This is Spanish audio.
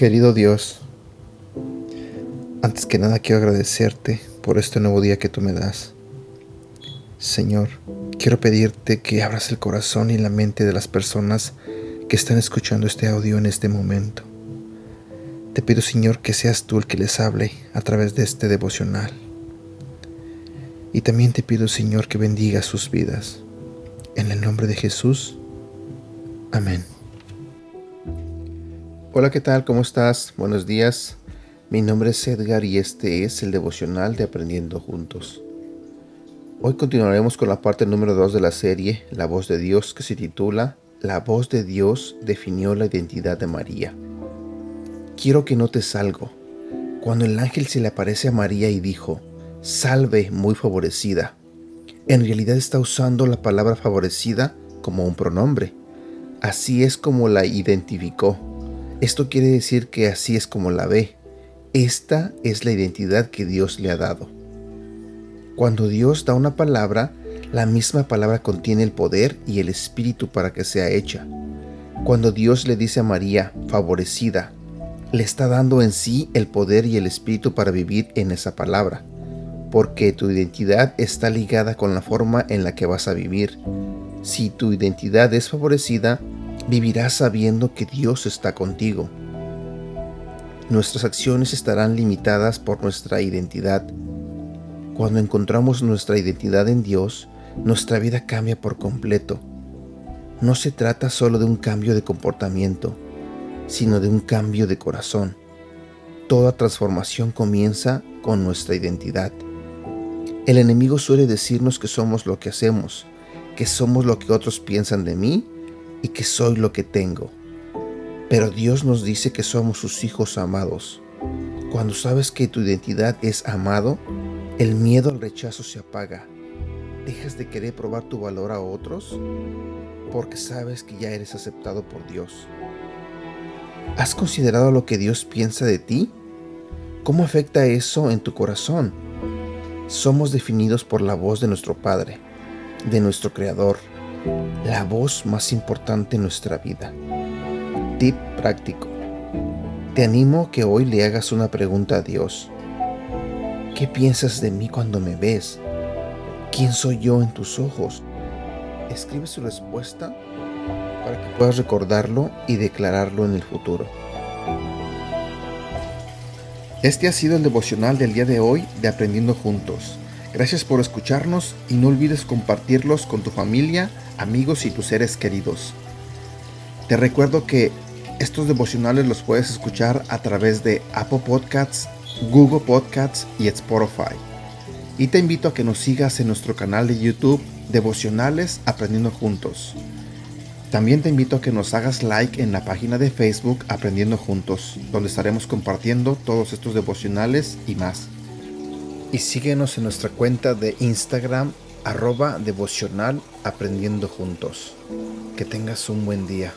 Querido Dios, antes que nada quiero agradecerte por este nuevo día que tú me das. Señor, quiero pedirte que abras el corazón y la mente de las personas que están escuchando este audio en este momento. Te pido, Señor, que seas tú el que les hable a través de este devocional. Y también te pido, Señor, que bendiga sus vidas. En el nombre de Jesús. Amén. Hola, ¿qué tal? ¿Cómo estás? Buenos días. Mi nombre es Edgar y este es el devocional de Aprendiendo Juntos. Hoy continuaremos con la parte número 2 de la serie La voz de Dios que se titula La voz de Dios definió la identidad de María. Quiero que notes algo. Cuando el ángel se le aparece a María y dijo, Salve muy favorecida, en realidad está usando la palabra favorecida como un pronombre. Así es como la identificó esto quiere decir que así es como la ve. Esta es la identidad que Dios le ha dado. Cuando Dios da una palabra, la misma palabra contiene el poder y el espíritu para que sea hecha. Cuando Dios le dice a María, favorecida, le está dando en sí el poder y el espíritu para vivir en esa palabra, porque tu identidad está ligada con la forma en la que vas a vivir. Si tu identidad es favorecida, vivirás sabiendo que Dios está contigo. Nuestras acciones estarán limitadas por nuestra identidad. Cuando encontramos nuestra identidad en Dios, nuestra vida cambia por completo. No se trata solo de un cambio de comportamiento, sino de un cambio de corazón. Toda transformación comienza con nuestra identidad. El enemigo suele decirnos que somos lo que hacemos, que somos lo que otros piensan de mí y que soy lo que tengo. Pero Dios nos dice que somos sus hijos amados. Cuando sabes que tu identidad es amado, el miedo al rechazo se apaga. Dejas de querer probar tu valor a otros porque sabes que ya eres aceptado por Dios. ¿Has considerado lo que Dios piensa de ti? ¿Cómo afecta eso en tu corazón? Somos definidos por la voz de nuestro Padre, de nuestro Creador, la voz más importante en nuestra vida. Tip práctico. Te animo que hoy le hagas una pregunta a Dios. ¿Qué piensas de mí cuando me ves? ¿Quién soy yo en tus ojos? Escribe su respuesta para que puedas recordarlo y declararlo en el futuro. Este ha sido el devocional del día de hoy de Aprendiendo Juntos. Gracias por escucharnos y no olvides compartirlos con tu familia, amigos y tus seres queridos. Te recuerdo que estos devocionales los puedes escuchar a través de Apple Podcasts, Google Podcasts y Spotify. Y te invito a que nos sigas en nuestro canal de YouTube Devocionales Aprendiendo Juntos. También te invito a que nos hagas like en la página de Facebook Aprendiendo Juntos, donde estaremos compartiendo todos estos devocionales y más y síguenos en nuestra cuenta de Instagram arroba devocional aprendiendo juntos. Que tengas un buen día.